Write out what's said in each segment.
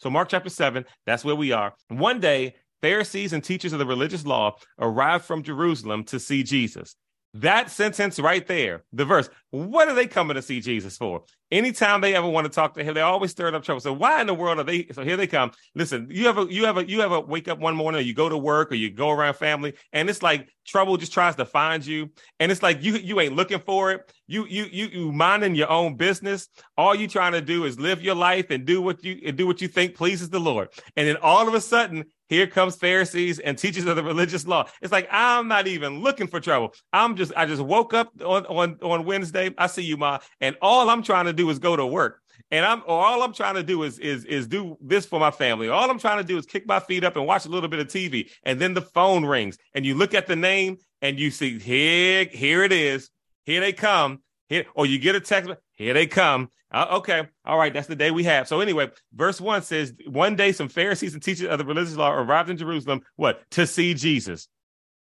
So Mark chapter 7, that's where we are. One day, Pharisees and teachers of the religious law arrived from Jerusalem to see Jesus. That sentence right there, the verse, what are they coming to see Jesus for? Anytime they ever want to talk to him, they always stir up trouble. So why in the world are they? So here they come. Listen, you ever, you ever, you ever wake up one morning or you go to work or you go around family and it's like trouble just tries to find you. And it's like you, you ain't looking for it. You, you, you, you minding your own business. All you trying to do is live your life and do what you, and do what you think pleases the Lord. And then all of a sudden here comes Pharisees and teachers of the religious law. It's like I'm not even looking for trouble. I'm just I just woke up on on on Wednesday. I see you, ma, and all I'm trying to do is go to work. And I'm all I'm trying to do is is is do this for my family. All I'm trying to do is kick my feet up and watch a little bit of TV. And then the phone rings, and you look at the name and you see here here it is. Here they come. Here, or you get a text. Here they come. Uh, okay. All right. That's the day we have. So anyway, verse one says, one day some Pharisees and teachers of the religious law arrived in Jerusalem. What? To see Jesus.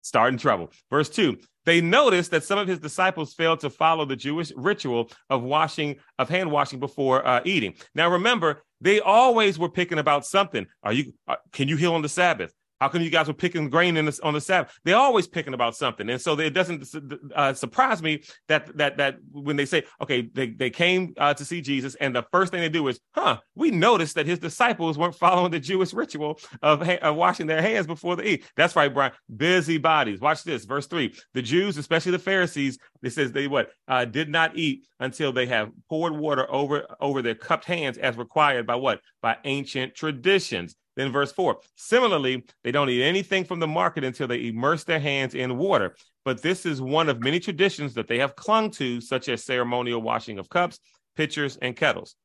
Starting trouble. Verse two, they noticed that some of his disciples failed to follow the Jewish ritual of washing, of hand washing before uh, eating. Now remember, they always were picking about something. Are you, uh, can you heal on the Sabbath? How come you guys were picking grain the, on the Sabbath? They're always picking about something, and so it doesn't uh, surprise me that that that when they say, okay, they they came uh, to see Jesus, and the first thing they do is, huh, we noticed that his disciples weren't following the Jewish ritual of, ha- of washing their hands before they eat. That's right, Brian. Busy bodies. Watch this, verse three. The Jews, especially the Pharisees, it says they what uh, did not eat until they have poured water over over their cupped hands as required by what by ancient traditions. Then verse four. Similarly, they don't eat anything from the market until they immerse their hands in water. But this is one of many traditions that they have clung to, such as ceremonial washing of cups, pitchers, and kettles.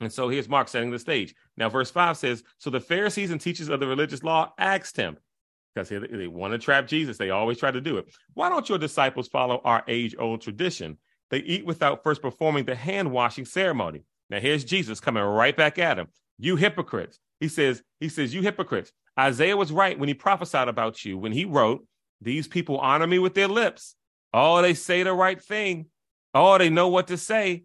And so here's Mark setting the stage. Now, verse 5 says So the Pharisees and teachers of the religious law asked him, because they, they want to trap Jesus. They always try to do it. Why don't your disciples follow our age old tradition? They eat without first performing the hand washing ceremony. Now, here's Jesus coming right back at him. You hypocrites. He says, he says, you hypocrites. Isaiah was right when he prophesied about you, when he wrote, These people honor me with their lips. Oh, they say the right thing. Oh, they know what to say.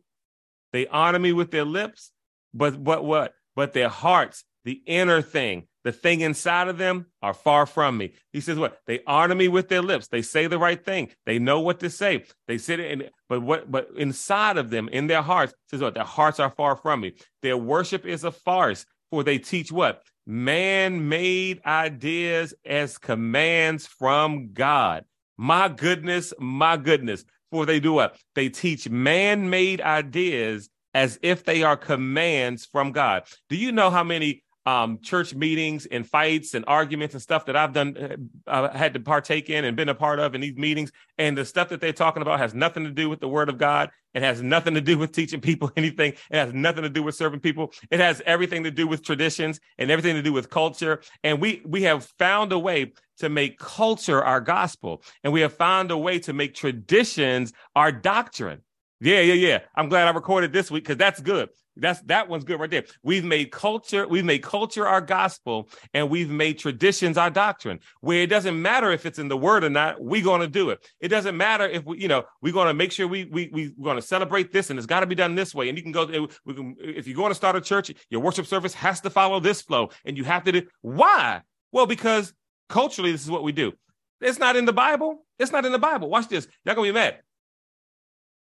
They honor me with their lips, but but what? But their hearts, the inner thing, the thing inside of them are far from me. He says, What? They honor me with their lips. They say the right thing. They know what to say. They sit in, but what but inside of them, in their hearts, says what? Their hearts are far from me. Their worship is a farce for they teach what? Man made ideas as commands from God. My goodness, my goodness. For they do what? They teach man made ideas as if they are commands from God. Do you know how many um, church meetings and fights and arguments and stuff that I've done, uh, had to partake in and been a part of in these meetings. And the stuff that they're talking about has nothing to do with the word of God. It has nothing to do with teaching people anything. It has nothing to do with serving people. It has everything to do with traditions and everything to do with culture. And we, we have found a way to make culture our gospel. And we have found a way to make traditions our doctrine. Yeah, yeah, yeah. I'm glad I recorded this week because that's good. That's that one's good right there. We've made culture, we've made culture our gospel, and we've made traditions our doctrine. Where it doesn't matter if it's in the word or not, we're gonna do it. It doesn't matter if we, you know, we're gonna make sure we we we we're gonna celebrate this, and it's got to be done this way. And you can go. We can, if you're going to start a church, your worship service has to follow this flow, and you have to do. Why? Well, because culturally, this is what we do. It's not in the Bible. It's not in the Bible. Watch this. Y'all gonna be mad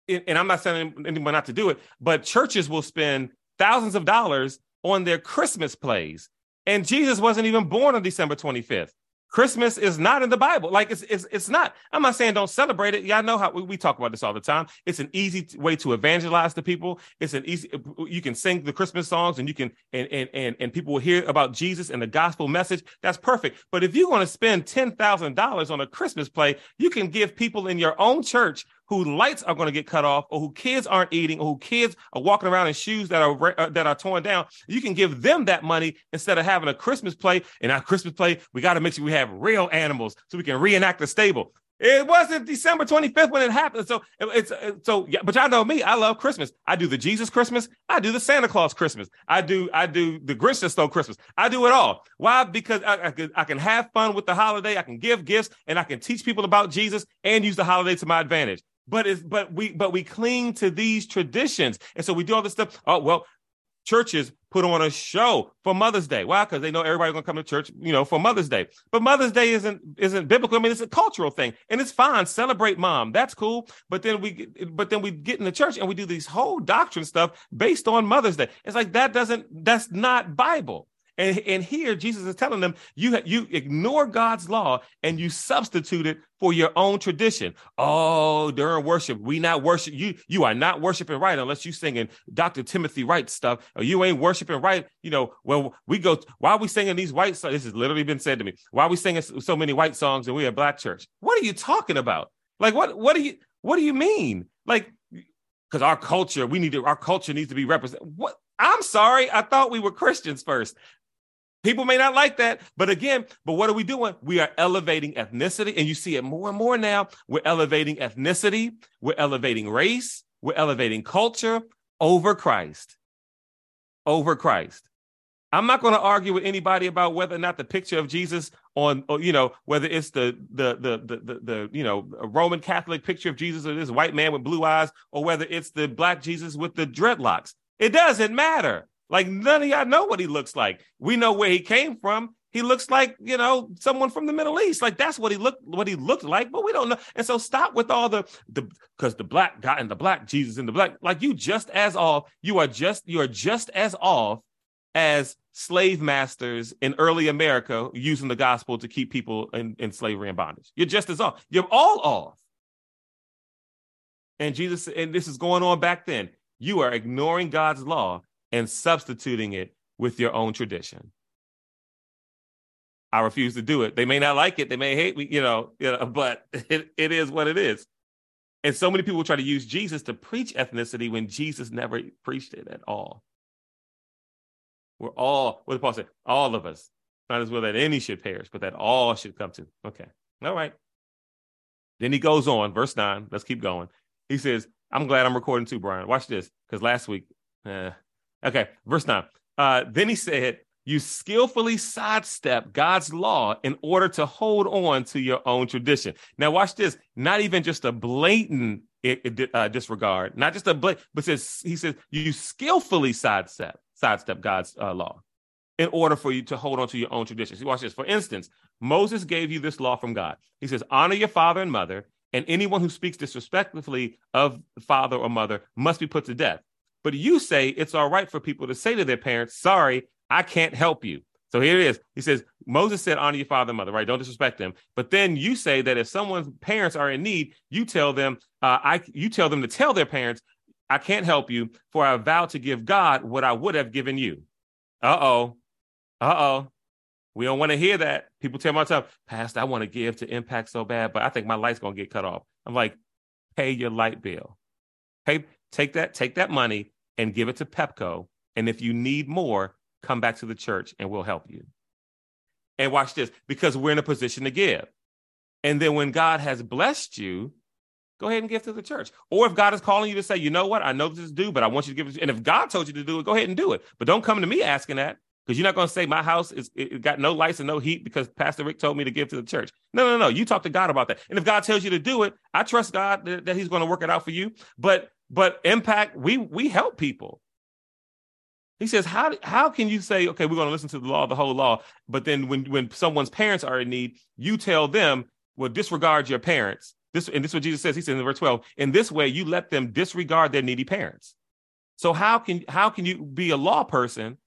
and I'm not saying anyone not to do it, but churches will spend thousands of dollars on their Christmas plays. And Jesus wasn't even born on December 25th. Christmas is not in the Bible. Like it's it's it's not. I'm not saying don't celebrate it. Y'all know how we, we talk about this all the time. It's an easy way to evangelize to people. It's an easy you can sing the Christmas songs and you can and and and, and people will hear about Jesus and the gospel message. That's perfect. But if you're going to spend ten thousand dollars on a Christmas play, you can give people in your own church who lights are going to get cut off or who kids aren't eating or who kids are walking around in shoes that are uh, that are torn down you can give them that money instead of having a christmas play in our christmas play we got to make sure we have real animals so we can reenact the stable it wasn't December 25th when it happened. So it's so yeah, but y'all know me. I love Christmas. I do the Jesus Christmas. I do the Santa Claus Christmas. I do I do the Grinch that stole Christmas. I do it all. Why? Because I, I, can, I can have fun with the holiday. I can give gifts and I can teach people about Jesus and use the holiday to my advantage but it's but we but we cling to these traditions and so we do all this stuff oh well churches put on a show for Mother's Day. Why? Because they know everybody's gonna come to church, you know, for Mother's Day. But Mother's Day isn't isn't biblical. I mean, it's a cultural thing, and it's fine. Celebrate mom. That's cool. But then we but then we get in the church and we do these whole doctrine stuff based on Mother's Day. It's like that doesn't that's not Bible. And, and here Jesus is telling them you you ignore God's law and you substitute it for your own tradition. Oh, during worship, we not worship you. You are not worshiping right unless you singing Dr. Timothy Wright stuff, or you ain't worshiping right. You know, when we go, why are we singing these white songs? This has literally been said to me. Why are we singing so many white songs and we a black church? What are you talking about? Like what? What do you? What do you mean? Like because our culture, we need to. Our culture needs to be represented. What? I'm sorry. I thought we were Christians first. People may not like that, but again, but what are we doing? We are elevating ethnicity, and you see it more and more now. We're elevating ethnicity, we're elevating race, we're elevating culture over Christ. Over Christ. I'm not going to argue with anybody about whether or not the picture of Jesus on, or, you know, whether it's the, the the the the the, you know Roman Catholic picture of Jesus or this white man with blue eyes, or whether it's the black Jesus with the dreadlocks. It doesn't matter. Like none of y'all know what he looks like. We know where he came from. He looks like, you know, someone from the Middle East. Like that's what he looked what he looked like, but we don't know. And so stop with all the the because the black guy and the black Jesus and the black, like you just as off, you are just you are just as off as slave masters in early America using the gospel to keep people in, in slavery and bondage. You're just as off. You're all off. And Jesus, and this is going on back then. You are ignoring God's law and substituting it with your own tradition. I refuse to do it. They may not like it, they may hate me, you know, you know but it, it is what it is. And so many people try to use Jesus to preach ethnicity when Jesus never preached it at all. We're all, what did Paul say? All of us, not as well that any should perish, but that all should come to. Okay. All right. Then he goes on, verse 9. Let's keep going. He says, I'm glad I'm recording too, Brian. Watch this, because last week, eh, Okay, verse 9. Uh, then he said, You skillfully sidestep God's law in order to hold on to your own tradition. Now, watch this. Not even just a blatant uh, disregard, not just a blatant, but says, he says, You skillfully sidestep, sidestep God's uh, law in order for you to hold on to your own traditions. Watch this. For instance, Moses gave you this law from God. He says, Honor your father and mother, and anyone who speaks disrespectfully of father or mother must be put to death. But you say it's all right for people to say to their parents, sorry, I can't help you. So here it is. He says, Moses said, honor your father and mother, right? Don't disrespect them. But then you say that if someone's parents are in need, you tell them, uh, I you tell them to tell their parents, I can't help you, for I vow to give God what I would have given you. Uh-oh. Uh-oh. We don't want to hear that. People tell time, Pastor, I want to give to impact so bad, but I think my light's gonna get cut off. I'm like, pay your light bill. Pay, take that, take that money and give it to Pepco. And if you need more, come back to the church and we'll help you. And watch this because we're in a position to give. And then when God has blessed you, go ahead and give to the church. Or if God is calling you to say, you know what, I know this is due, but I want you to give it. And if God told you to do it, go ahead and do it. But don't come to me asking that because you're not going to say my house is it got no lights and no heat because Pastor Rick told me to give to the church. No, no, no. You talk to God about that. And if God tells you to do it, I trust God that, that He's going to work it out for you. But but impact, we we help people. He says, how, how can you say, okay, we're going to listen to the law, the whole law, but then when, when someone's parents are in need, you tell them, well, disregard your parents. This, and this is what Jesus says. He says in verse 12, in this way, you let them disregard their needy parents. So how can, how can you be a law person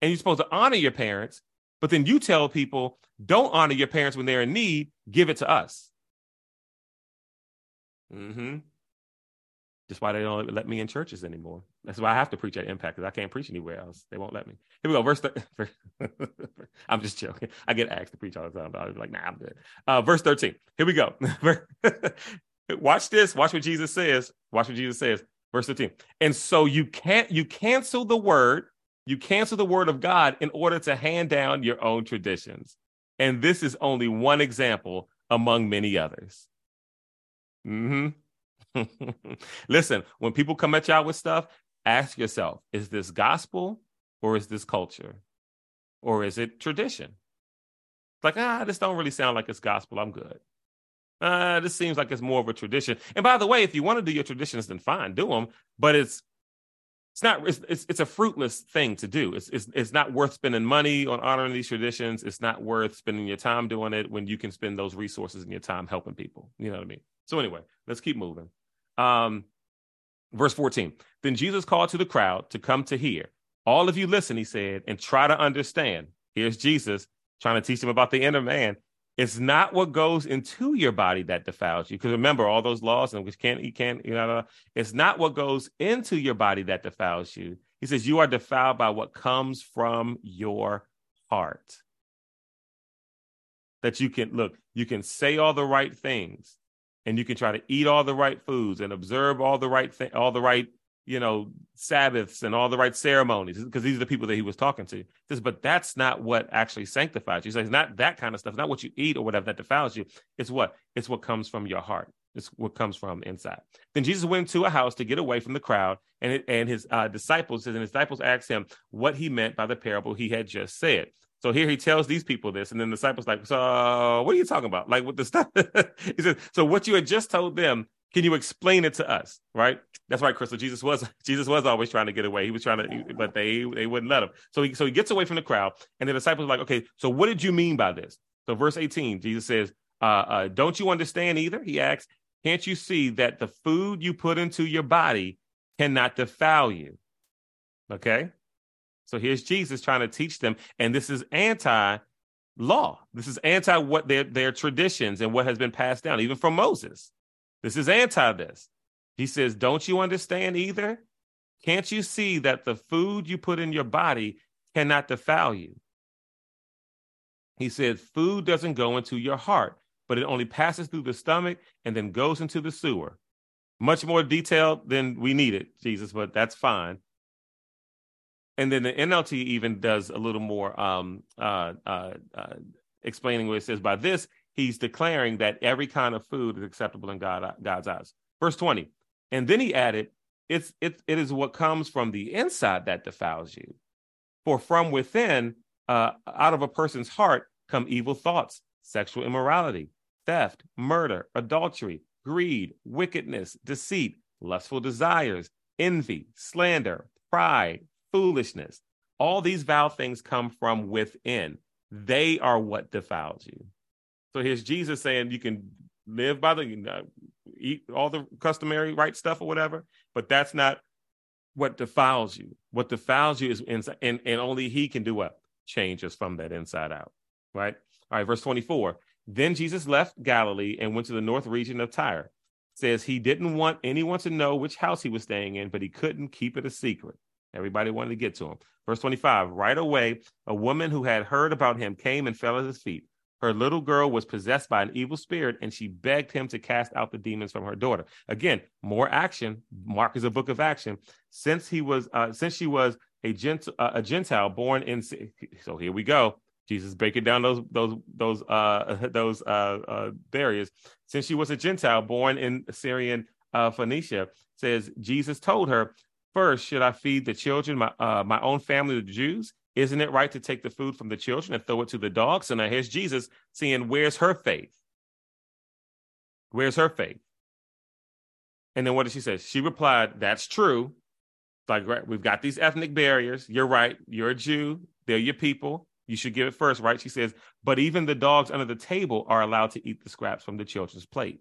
and you're supposed to honor your parents, but then you tell people, don't honor your parents when they're in need, give it to us. Mm-hmm. That's why they don't let me in churches anymore. That's why I have to preach at Impact because I can't preach anywhere else. They won't let me. Here we go. Verse. Th- I'm just joking. I get asked to preach all the time, but I was like, nah, I'm good. Uh, verse 13. Here we go. Watch this. Watch what Jesus says. Watch what Jesus says. Verse 13. And so you can't you cancel the word. You cancel the word of God in order to hand down your own traditions. And this is only one example among many others. hmm Listen, when people come at y'all with stuff, ask yourself is this gospel or is this culture? Or is it tradition? Like, ah, this don't really sound like it's gospel. I'm good. Uh, this seems like it's more of a tradition. And by the way, if you want to do your traditions, then fine, do them. But it's it's not it's, it's, it's a fruitless thing to do. It's, it's it's not worth spending money on honoring these traditions. It's not worth spending your time doing it when you can spend those resources and your time helping people. You know what I mean? So anyway, let's keep moving. Um, verse 14. Then Jesus called to the crowd to come to hear. All of you listen, he said, and try to understand. Here's Jesus trying to teach them about the inner man. It's not what goes into your body that defiles you. Because remember all those laws and which can't eat, can't, you know, it's not what goes into your body that defiles you. He says, You are defiled by what comes from your heart. That you can look, you can say all the right things and you can try to eat all the right foods and observe all the right thing, all the right you know, Sabbaths and all the right ceremonies, because these are the people that he was talking to. Says, but that's not what actually sanctifies you. He says, not that kind of stuff, not what you eat or whatever that defiles you. It's what? It's what comes from your heart. It's what comes from inside. Then Jesus went to a house to get away from the crowd, and it, and his uh, disciples, and his disciples asked him what he meant by the parable he had just said. So here he tells these people this, and then the disciples like, so what are you talking about? Like with the stuff? he says, so what you had just told them can you explain it to us? Right. That's right, Crystal. Jesus was Jesus was always trying to get away. He was trying to, but they they wouldn't let him. So he so he gets away from the crowd, and the disciples are like, okay, so what did you mean by this? So verse 18, Jesus says, uh, uh, don't you understand either? He asks, can't you see that the food you put into your body cannot defile you? Okay. So here's Jesus trying to teach them, and this is anti law. This is anti what their their traditions and what has been passed down, even from Moses. This is anti this. He says, Don't you understand either? Can't you see that the food you put in your body cannot defile you? He said, Food doesn't go into your heart, but it only passes through the stomach and then goes into the sewer. Much more detailed than we needed, Jesus, but that's fine. And then the NLT even does a little more um, uh, uh, uh, explaining what it says. By this, he's declaring that every kind of food is acceptable in God, God's eyes. Verse 20. And then he added, it's, it, it is what comes from the inside that defiles you. For from within, uh, out of a person's heart, come evil thoughts, sexual immorality, theft, murder, adultery, greed, wickedness, deceit, lustful desires, envy, slander, pride, foolishness. All these vile things come from within. They are what defiles you. So here's Jesus saying you can live by the, you know, eat all the customary right stuff or whatever, but that's not what defiles you. What defiles you is inside, and, and only He can do what? Change us from that inside out. Right? All right, verse 24. Then Jesus left Galilee and went to the north region of Tyre. says he didn't want anyone to know which house he was staying in, but he couldn't keep it a secret. Everybody wanted to get to him. Verse 25 Right away, a woman who had heard about him came and fell at his feet. Her little girl was possessed by an evil spirit, and she begged him to cast out the demons from her daughter. Again, more action. Mark is a book of action. Since he was, uh, since she was a gent- uh, a Gentile born in, so here we go. Jesus breaking down those those those uh those uh, uh barriers. Since she was a Gentile born in Syrian uh, Phoenicia, says Jesus told her, First, should I feed the children, my uh, my own family, the Jews? Isn't it right to take the food from the children and throw it to the dogs? And now here's Jesus saying, Where's her faith? Where's her faith? And then what did she say? She replied, That's true. Like, right, we've got these ethnic barriers. You're right. You're a Jew. They're your people. You should give it first, right? She says, But even the dogs under the table are allowed to eat the scraps from the children's plate.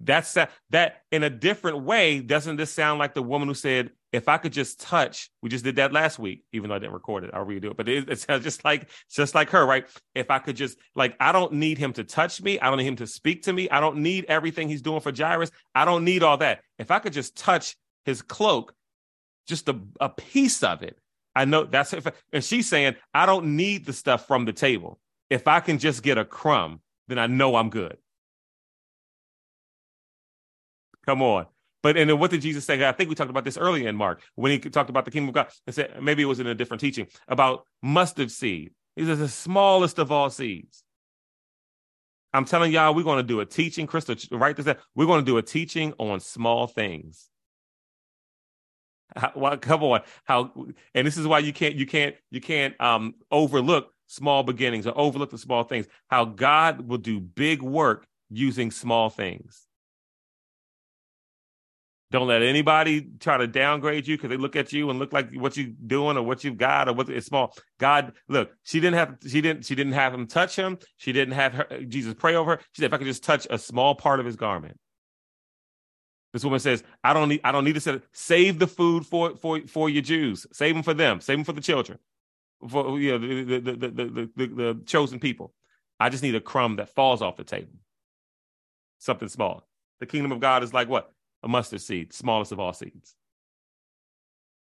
That's that in a different way. Doesn't this sound like the woman who said, if I could just touch, we just did that last week, even though I didn't record it, I'll redo it. But it, it sounds just like just like her, right? If I could just like, I don't need him to touch me. I don't need him to speak to me. I don't need everything he's doing for Jairus. I don't need all that. If I could just touch his cloak, just a, a piece of it, I know that's if, and she's saying, I don't need the stuff from the table. If I can just get a crumb, then I know I'm good. Come on. But and then what did Jesus say? I think we talked about this earlier in Mark when he talked about the kingdom of God. And said maybe it was in a different teaching about mustard seed. These are the smallest of all seeds. I'm telling y'all, we're going to do a teaching. Crystal, write this down. We're going to do a teaching on small things. How, well, come on, how? And this is why you can't, you can't, you can't um, overlook small beginnings or overlook the small things. How God will do big work using small things. Don't let anybody try to downgrade you because they look at you and look like what you're doing or what you've got or what it's small. God, look, she didn't have she didn't she didn't have him touch him. She didn't have her, Jesus pray over her. She said, if I could just touch a small part of his garment. This woman says, I don't need I don't need to say, save the food for for for your Jews. Save them for them. Save them for the children. For you know the the the the, the, the chosen people. I just need a crumb that falls off the table. Something small. The kingdom of God is like what? A mustard seed, smallest of all seeds.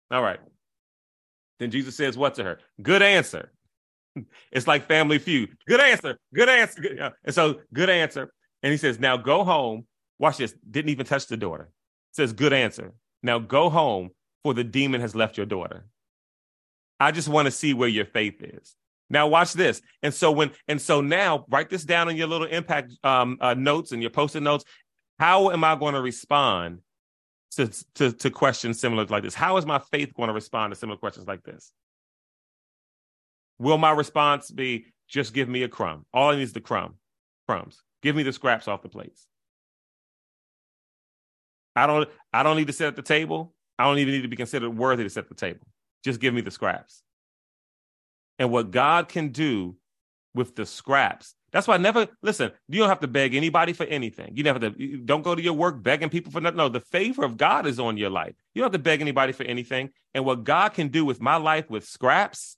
All right. Then Jesus says what to her? Good answer. It's like family feud. Good answer. Good answer. And so, good answer. And he says, Now go home. Watch this. Didn't even touch the daughter. Says, Good answer. Now go home, for the demon has left your daughter. I just want to see where your faith is. Now watch this. And so when and so now write this down in your little impact um, uh, notes and your post-it notes how am I going to respond to, to, to questions similar like this? How is my faith going to respond to similar questions like this? Will my response be just give me a crumb? All I need is the crumb, crumbs. Give me the scraps off the plates. I don't I don't need to sit at the table. I don't even need to be considered worthy to sit at the table. Just give me the scraps. And what God can do with the scraps that's why I never listen. You don't have to beg anybody for anything. You never to, don't go to your work begging people for nothing. No, the favor of God is on your life. You don't have to beg anybody for anything. And what God can do with my life with scraps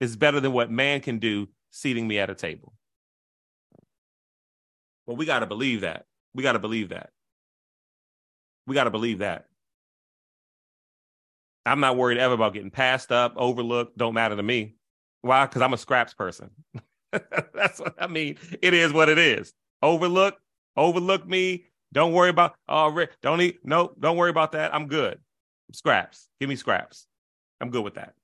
is better than what man can do seating me at a table. Well, we got to believe that. We got to believe that. We got to believe that. I'm not worried ever about getting passed up, overlooked. Don't matter to me. Why? Because I'm a scraps person. That's what I mean. It is what it is. Overlook, overlook me. Don't worry about oh don't eat no, don't worry about that. I'm good. Scraps. Give me scraps. I'm good with that.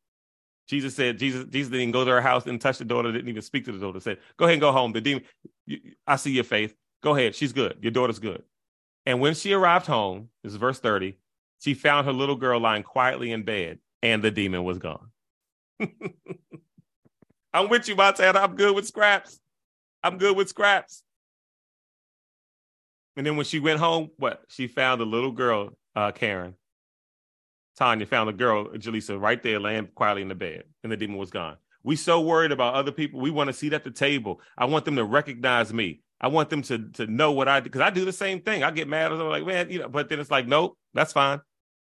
Jesus said, Jesus, Jesus didn't go to her house, didn't touch the daughter, didn't even speak to the daughter. Said, Go ahead and go home. The demon, I see your faith. Go ahead. She's good. Your daughter's good. And when she arrived home, this is verse 30, she found her little girl lying quietly in bed, and the demon was gone. I'm with you, Montana. I'm good with scraps. I'm good with scraps. And then when she went home, what? She found a little girl, uh, Karen. Tanya found a girl, Jaleesa, right there laying quietly in the bed, and the demon was gone. We so worried about other people. We want to sit at the table. I want them to recognize me. I want them to to know what I do because I do the same thing. I get mad. I'm like, man, you know. But then it's like, nope, that's fine.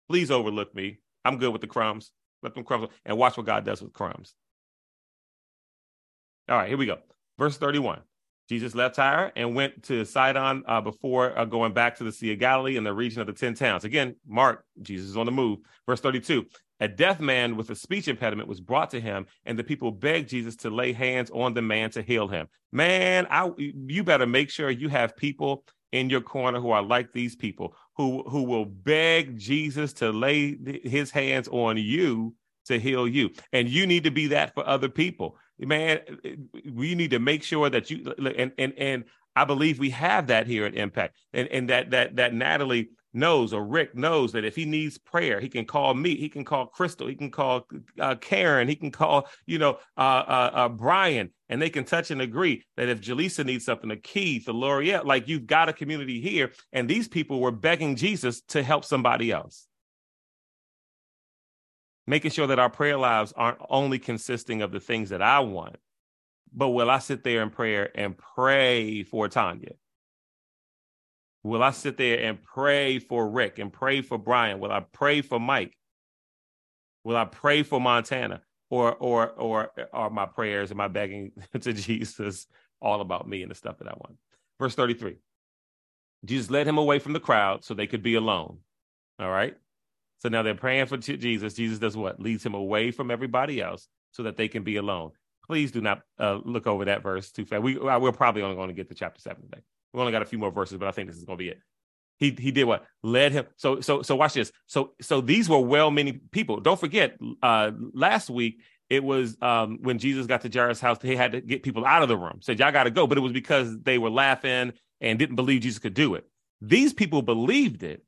Please overlook me. I'm good with the crumbs. Let them crumbs and watch what God does with crumbs. All right, here we go. Verse 31. Jesus left Tyre and went to Sidon uh, before uh, going back to the Sea of Galilee in the region of the 10 towns. Again, Mark, Jesus is on the move. Verse 32. A deaf man with a speech impediment was brought to him, and the people begged Jesus to lay hands on the man to heal him. Man, I, you better make sure you have people in your corner who are like these people who, who will beg Jesus to lay his hands on you to heal you. And you need to be that for other people man, we need to make sure that you and and and I believe we have that here at Impact, and and that that that Natalie knows or Rick knows that if he needs prayer, he can call me, he can call Crystal, he can call uh, Karen, he can call you know uh, uh, uh, Brian, and they can touch and agree that if Jaleesa needs something, a Keith, a L'Oreal, like you've got a community here, and these people were begging Jesus to help somebody else making sure that our prayer lives aren't only consisting of the things that I want, but will I sit there in prayer and pray for Tanya? Will I sit there and pray for Rick and pray for Brian? Will I pray for Mike? Will I pray for Montana? Or or or are my prayers and my begging to Jesus all about me and the stuff that I want? Verse 33. Jesus led him away from the crowd so they could be alone. All right. So now they're praying for Jesus. Jesus does what? Leads him away from everybody else so that they can be alone. Please do not uh, look over that verse too fast. We we're probably only going to get to chapter seven today. We only got a few more verses, but I think this is going to be it. He he did what? Led him. So so so watch this. So so these were well-meaning people. Don't forget, uh, last week it was um, when Jesus got to Jairus' house, he had to get people out of the room. Said y'all got to go, but it was because they were laughing and didn't believe Jesus could do it. These people believed it,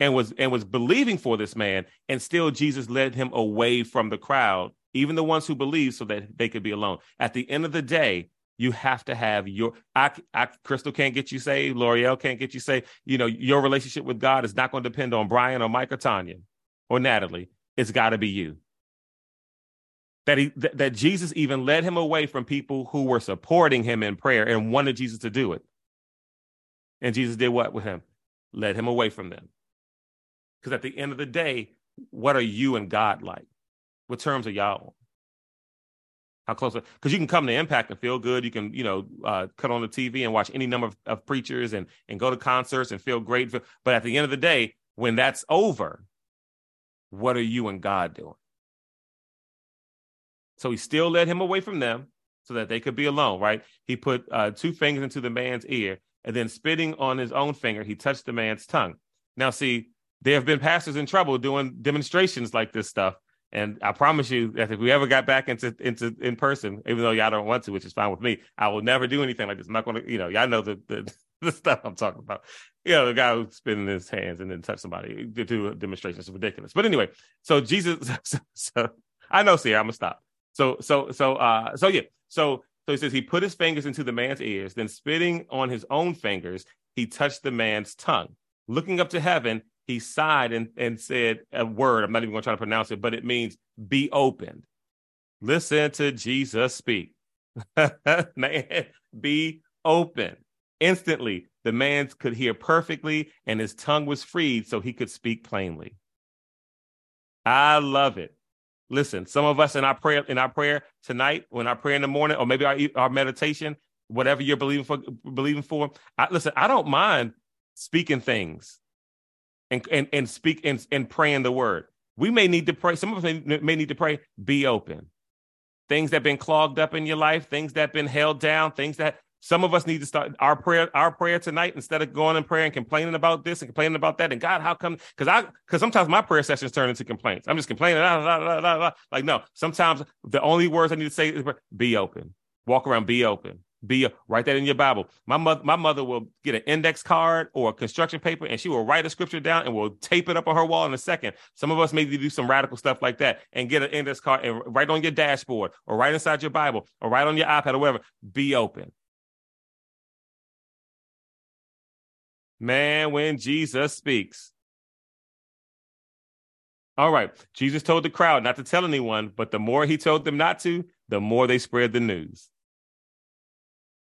and was and was believing for this man and still jesus led him away from the crowd even the ones who believed so that they could be alone at the end of the day You have to have your I, I Crystal can't get you saved, L'Oreal can't get you saved. You know, your relationship with God is not going to depend on Brian or Mike or Tanya or Natalie. It's got to be you. That he th- that Jesus even led him away from people who were supporting him in prayer and wanted Jesus to do it. And Jesus did what with him? Led him away from them. Because at the end of the day, what are you and God like? What terms are y'all on? How close? Because you can come to Impact and feel good. You can, you know, uh, cut on the TV and watch any number of, of preachers and and go to concerts and feel great. But at the end of the day, when that's over, what are you and God doing? So he still led him away from them so that they could be alone, right? He put uh, two fingers into the man's ear and then spitting on his own finger, he touched the man's tongue. Now, see, there have been pastors in trouble doing demonstrations like this stuff and I promise you that if we ever got back into into in person, even though y'all don't want to, which is fine with me, I will never do anything like this. I'm not going to, you know, y'all know the, the the stuff I'm talking about. You know, the guy who's spinning his hands and then touch somebody to do a demonstration is ridiculous. But anyway, so Jesus, so, so I know, Sierra, I'm gonna stop. So so so uh so yeah, so so he says he put his fingers into the man's ears, then spitting on his own fingers, he touched the man's tongue. Looking up to heaven, he sighed and, and said a word. I'm not even going to try to pronounce it, but it means be opened. Listen to Jesus speak. man, be open. Instantly, the man could hear perfectly and his tongue was freed so he could speak plainly. I love it. Listen, some of us in our prayer in our prayer tonight, when our prayer in the morning, or maybe our our meditation, whatever you're believing for, believing for. I, listen, I don't mind speaking things and and, and speak and, and praying the word. We may need to pray. Some of us may, may need to pray, be open. Things that have been clogged up in your life, things that have been held down, things that some of us need to start our prayer, our prayer tonight, instead of going and praying and complaining about this and complaining about that. And God, how come? Because I because sometimes my prayer sessions turn into complaints. I'm just complaining. Blah, blah, blah, like, no, sometimes the only words I need to say is be open. Walk around, be open be a, write that in your Bible. My mother, my mother will get an index card or a construction paper, and she will write a scripture down and will tape it up on her wall in a second. Some of us maybe do some radical stuff like that and get an index card and write on your dashboard or write inside your Bible or write on your iPad or whatever. Be open. Man, when Jesus speaks. All right. Jesus told the crowd not to tell anyone, but the more he told them not to, the more they spread the news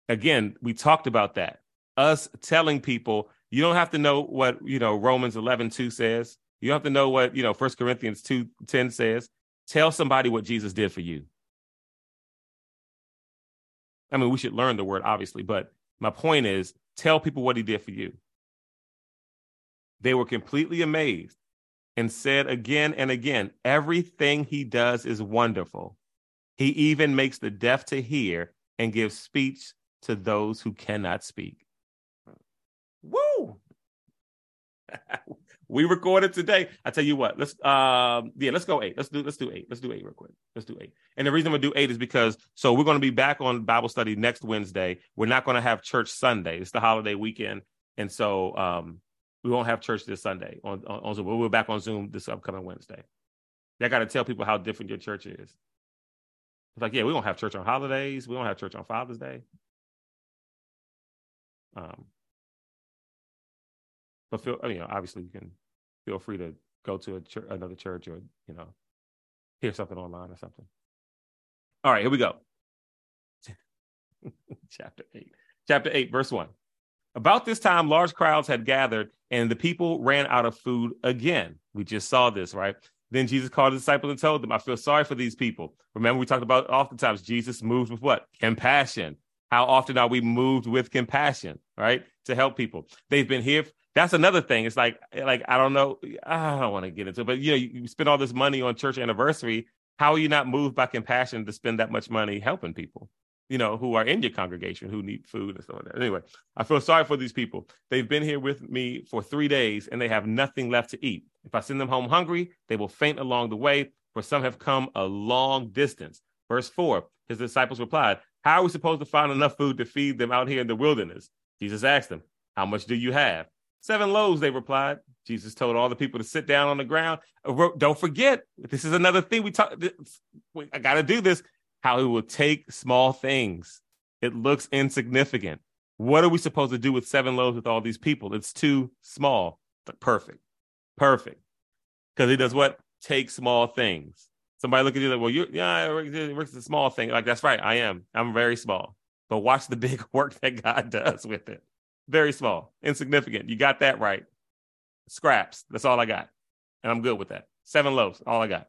again, we talked about that. Us telling people, you don't have to know what, you know, Romans 11, 2 says. You don't have to know what, you know, First Corinthians 2, 10 says. Tell somebody what Jesus did for you. I mean, we should learn the word, obviously, but my point is tell people what he did for you. They were completely amazed and said again and again, everything he does is wonderful. He even makes the deaf to hear and gives speech to those who cannot speak. Woo! we recorded today. I tell you what, let's um yeah, let's go eight. Let's do let's do eight. Let's do eight real quick. Let's do eight. And the reason we do eight is because so we're going to be back on Bible study next Wednesday. We're not going to have church Sunday. It's the holiday weekend, and so um we won't have church this Sunday on on, on Zoom. We're back on Zoom this upcoming Wednesday. I got to tell people how different your church is. It's like, yeah, we don't have church on holidays. We don't have church on Father's Day. Um, but feel you know, obviously you can feel free to go to a ch- another church or you know, hear something online or something. All right, here we go. Chapter eight. Chapter eight, verse one. About this time, large crowds had gathered, and the people ran out of food again. We just saw this, right? Then Jesus called his disciples and told them, I feel sorry for these people. Remember, we talked about oftentimes Jesus moves with what? Compassion. How often are we moved with compassion, right? To help people. They've been here. That's another thing. It's like, eh, like I don't know. I don't want to get into it, but you know, you, you spend all this money on church anniversary. How are you not moved by compassion to spend that much money helping people? you know, who are in your congregation who need food and stuff like that. Anyway, I feel sorry for these people. They've been here with me for three days and they have nothing left to eat. If I send them home hungry, they will faint along the way, for some have come a long distance. Verse four, his disciples replied, how are we supposed to find enough food to feed them out here in the wilderness? Jesus asked them, How much do you have? Seven loaves, they replied. Jesus told all the people to sit down on the ground. Uh, don't forget, this is another thing we talk. I got to do this. How he will take small things It looks insignificant. What are we supposed to do with seven loaves with all these people? It's too small. Perfect. Perfect. Because he does what? Take small things. Somebody look at you like, well, you yeah, it's a small thing. Like, that's right. I am. I'm very small. But watch the big work that God does with it. Very small, insignificant. You got that right. Scraps. That's all I got. And I'm good with that. Seven loaves, all I got.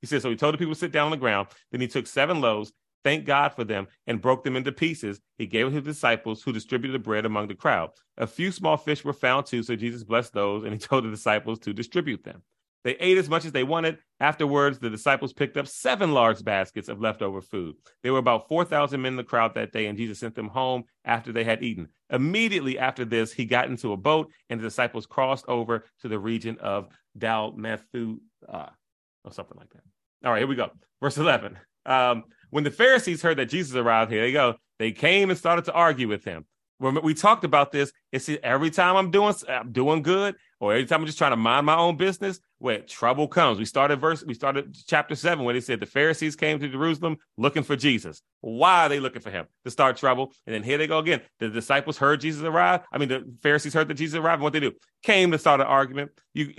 He said. so he told the people to sit down on the ground. Then he took seven loaves, thanked God for them, and broke them into pieces. He gave it to his disciples, who distributed the bread among the crowd. A few small fish were found too, so Jesus blessed those, and he told the disciples to distribute them. They ate as much as they wanted. Afterwards, the disciples picked up seven large baskets of leftover food. There were about 4,000 men in the crowd that day, and Jesus sent them home after they had eaten. Immediately after this, he got into a boat, and the disciples crossed over to the region of Dalmathu, or something like that. All right, here we go. Verse 11. Um, when the Pharisees heard that Jesus arrived, here they go. They came and started to argue with him. We talked about this. It's every time I'm doing I'm doing good, or every time I'm just trying to mind my own business, where trouble comes. We started verse, we started chapter seven when they said the Pharisees came to Jerusalem looking for Jesus. Why are they looking for him? To start trouble. And then here they go again. The disciples heard Jesus arrive. I mean, the Pharisees heard that Jesus arrived. And what they do? Came to start an argument. You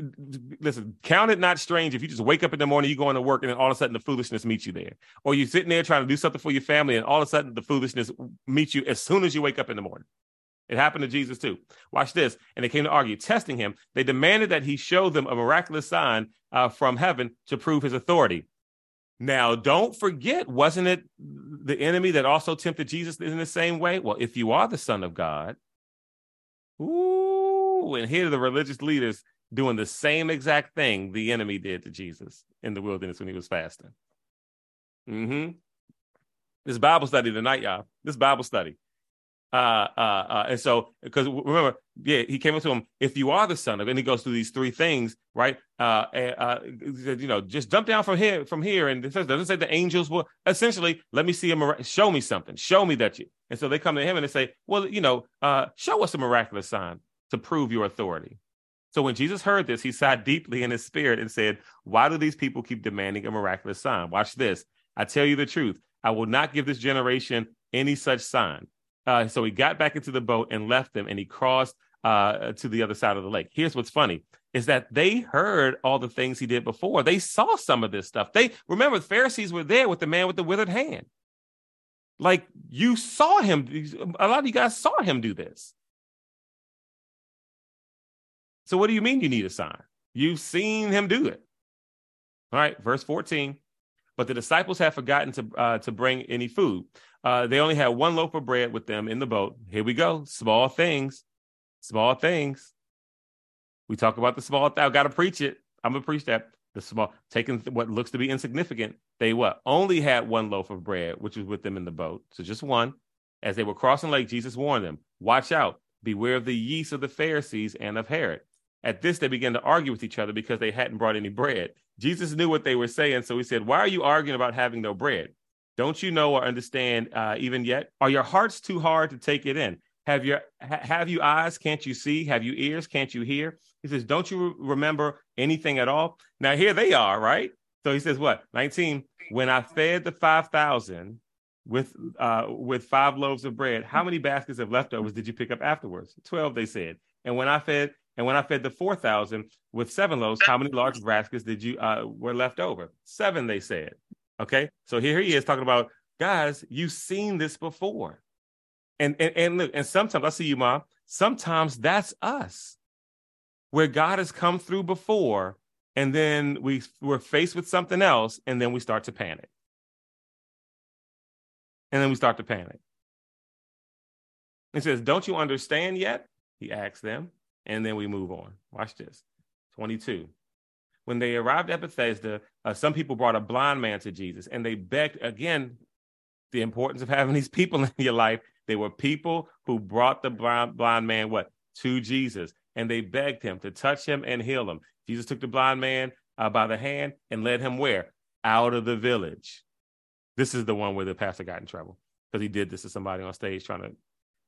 listen, count it not strange if you just wake up in the morning, you go into work, and then all of a sudden the foolishness meets you there. Or you're sitting there trying to do something for your family, and all of a sudden the foolishness meets you as soon as you wake up in the morning. It happened to Jesus too. Watch this. And they came to argue, testing him. They demanded that he show them a miraculous sign uh, from heaven to prove his authority. Now, don't forget, wasn't it the enemy that also tempted Jesus in the same way? Well, if you are the Son of God, ooh, and here are the religious leaders doing the same exact thing the enemy did to Jesus in the wilderness when he was fasting. Mm-hmm. This Bible study tonight, y'all. This Bible study. Uh, uh, uh, and so, because remember, yeah, he came up to him, if you are the son of, and he goes through these three things, right? Uh, uh, you know, just jump down from here, from here. And it says, doesn't say the angels will essentially, let me see a, show me something, show me that you. And so they come to him and they say, well, you know, uh, show us a miraculous sign to prove your authority. So when Jesus heard this, he sighed deeply in his spirit and said, why do these people keep demanding a miraculous sign? Watch this. I tell you the truth. I will not give this generation any such sign. Uh, so he got back into the boat and left them, and he crossed uh, to the other side of the lake. Here's what's funny: is that they heard all the things he did before. They saw some of this stuff. They remember the Pharisees were there with the man with the withered hand. Like you saw him. A lot of you guys saw him do this. So what do you mean you need a sign? You've seen him do it. All right, verse 14. But the disciples had forgotten to uh, to bring any food. Uh, they only had one loaf of bread with them in the boat. Here we go. Small things. Small things. We talk about the small thing. I got to preach it. I'm to preach that. The small, taking what looks to be insignificant. They what? Only had one loaf of bread, which was with them in the boat. So just one. As they were crossing lake, Jesus warned them, watch out. Beware of the yeast of the Pharisees and of Herod. At this, they began to argue with each other because they hadn't brought any bread. Jesus knew what they were saying, so he said, Why are you arguing about having no bread? Don't you know or understand uh, even yet? Are your hearts too hard to take it in? Have your ha- have you eyes? Can't you see? Have you ears? Can't you hear? He says, don't you remember anything at all? Now here they are, right? So he says, what? Nineteen. When I fed the five thousand with uh, with five loaves of bread, how many baskets of leftovers did you pick up afterwards? Twelve, they said. And when I fed and when I fed the four thousand with seven loaves, how many large baskets did you uh, were left over? Seven, they said. Okay. So here he is talking about, guys, you've seen this before. And, and, and look, and sometimes I see you, mom. Sometimes that's us where God has come through before, and then we, we're faced with something else, and then we start to panic. And then we start to panic. He says, Don't you understand yet? He asks them, and then we move on. Watch this 22 when they arrived at Bethesda, uh, some people brought a blind man to Jesus and they begged again the importance of having these people in your life. They were people who brought the blind, blind man what to Jesus and they begged him to touch him and heal him. Jesus took the blind man uh, by the hand and led him where? Out of the village. This is the one where the pastor got in trouble because he did this to somebody on stage trying to.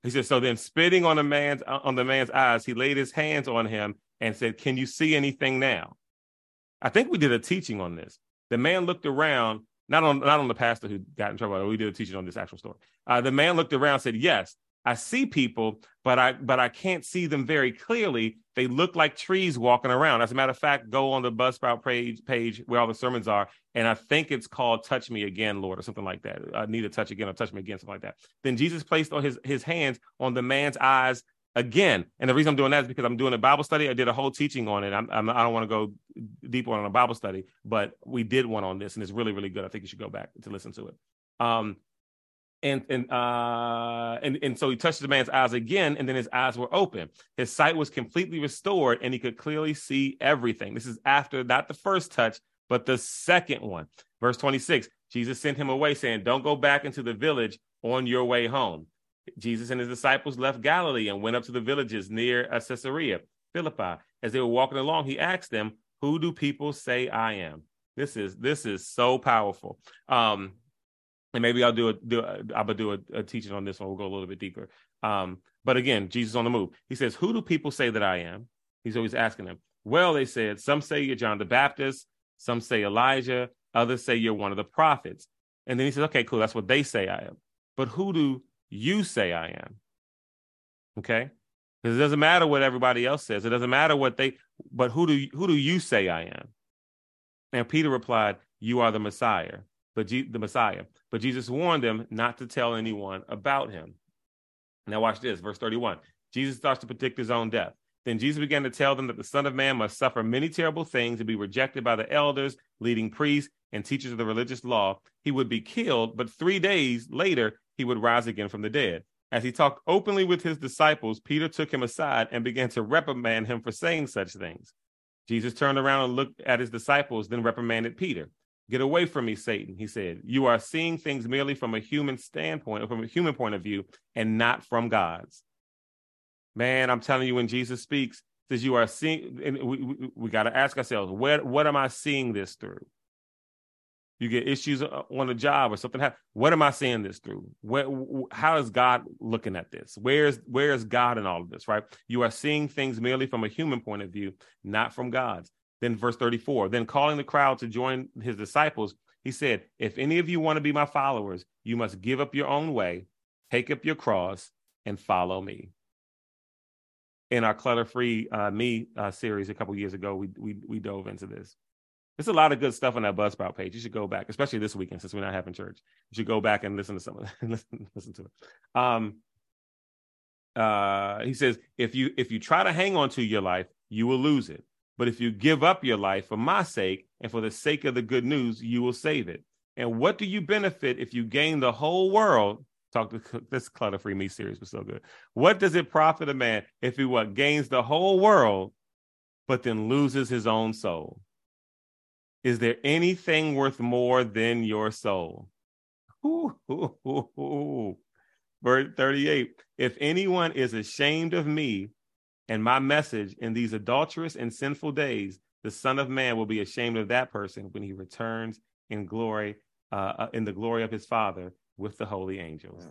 He said, so then spitting on the man's on the man's eyes, he laid his hands on him and said, "Can you see anything now?" I think we did a teaching on this. The man looked around, not on not on the pastor who got in trouble. We did a teaching on this actual story. Uh, the man looked around, said, "Yes, I see people, but I but I can't see them very clearly. They look like trees walking around. As a matter of fact, go on the Buzzsprout page page where all the sermons are, and I think it's called "Touch Me Again, Lord" or something like that. I need to touch again or touch me again, something like that. Then Jesus placed on his his hands on the man's eyes again. And the reason I'm doing that is because I'm doing a Bible study. I did a whole teaching on it. I'm, I'm, I do not want to go deeper on a Bible study, but we did one on this, and it's really, really good. I think you should go back to listen to it. Um, and and uh and and so he touched the man's eyes again and then his eyes were open his sight was completely restored and he could clearly see everything this is after not the first touch but the second one verse 26 jesus sent him away saying don't go back into the village on your way home Jesus and his disciples left Galilee and went up to the villages near Caesarea Philippi. As they were walking along, he asked them, "Who do people say I am?" This is this is so powerful. Um, and maybe I'll do a do a, I'll do a, a, teaching on this one. We'll go a little bit deeper. Um, but again, Jesus on the move. He says, "Who do people say that I am?" He's always asking them. Well, they said, some say you're John the Baptist, some say Elijah, others say you're one of the prophets. And then he says, "Okay, cool. That's what they say I am." But who do you say I am. Okay? Because it doesn't matter what everybody else says. It doesn't matter what they but who do you, who do you say I am? And Peter replied, "You are the Messiah." But G- the Messiah. But Jesus warned them not to tell anyone about him. Now watch this, verse 31. Jesus starts to predict his own death. Then Jesus began to tell them that the Son of Man must suffer many terrible things and be rejected by the elders, leading priests, and teachers of the religious law. He would be killed, but three days later, he would rise again from the dead. As he talked openly with his disciples, Peter took him aside and began to reprimand him for saying such things. Jesus turned around and looked at his disciples, then reprimanded Peter. Get away from me, Satan, he said. You are seeing things merely from a human standpoint, or from a human point of view, and not from God's. Man, I'm telling you, when Jesus speaks, says you are seeing, and we, we, we got to ask ourselves, where, what am I seeing this through? you get issues uh, on a job or something what am i seeing this through? Where how is god looking at this? Where's where's god in all of this right? You are seeing things merely from a human point of view not from god's. Then verse 34 then calling the crowd to join his disciples he said if any of you want to be my followers you must give up your own way take up your cross and follow me in our clutter free uh, me uh, series a couple years ago we, we we dove into this there's a lot of good stuff on that Buzzsprout page. You should go back, especially this weekend since we're not having church. You should go back and listen to some of it. listen, listen to it. Um, uh, he says, if you if you try to hang on to your life, you will lose it. But if you give up your life for my sake and for the sake of the good news, you will save it. And what do you benefit if you gain the whole world? Talk to this clutter free me series was so good. What does it profit a man if he what gains the whole world, but then loses his own soul? Is there anything worth more than your soul? Ooh, ooh, ooh, ooh. Verse 38 If anyone is ashamed of me and my message in these adulterous and sinful days, the Son of Man will be ashamed of that person when he returns in glory, uh, uh in the glory of his Father with the holy angels.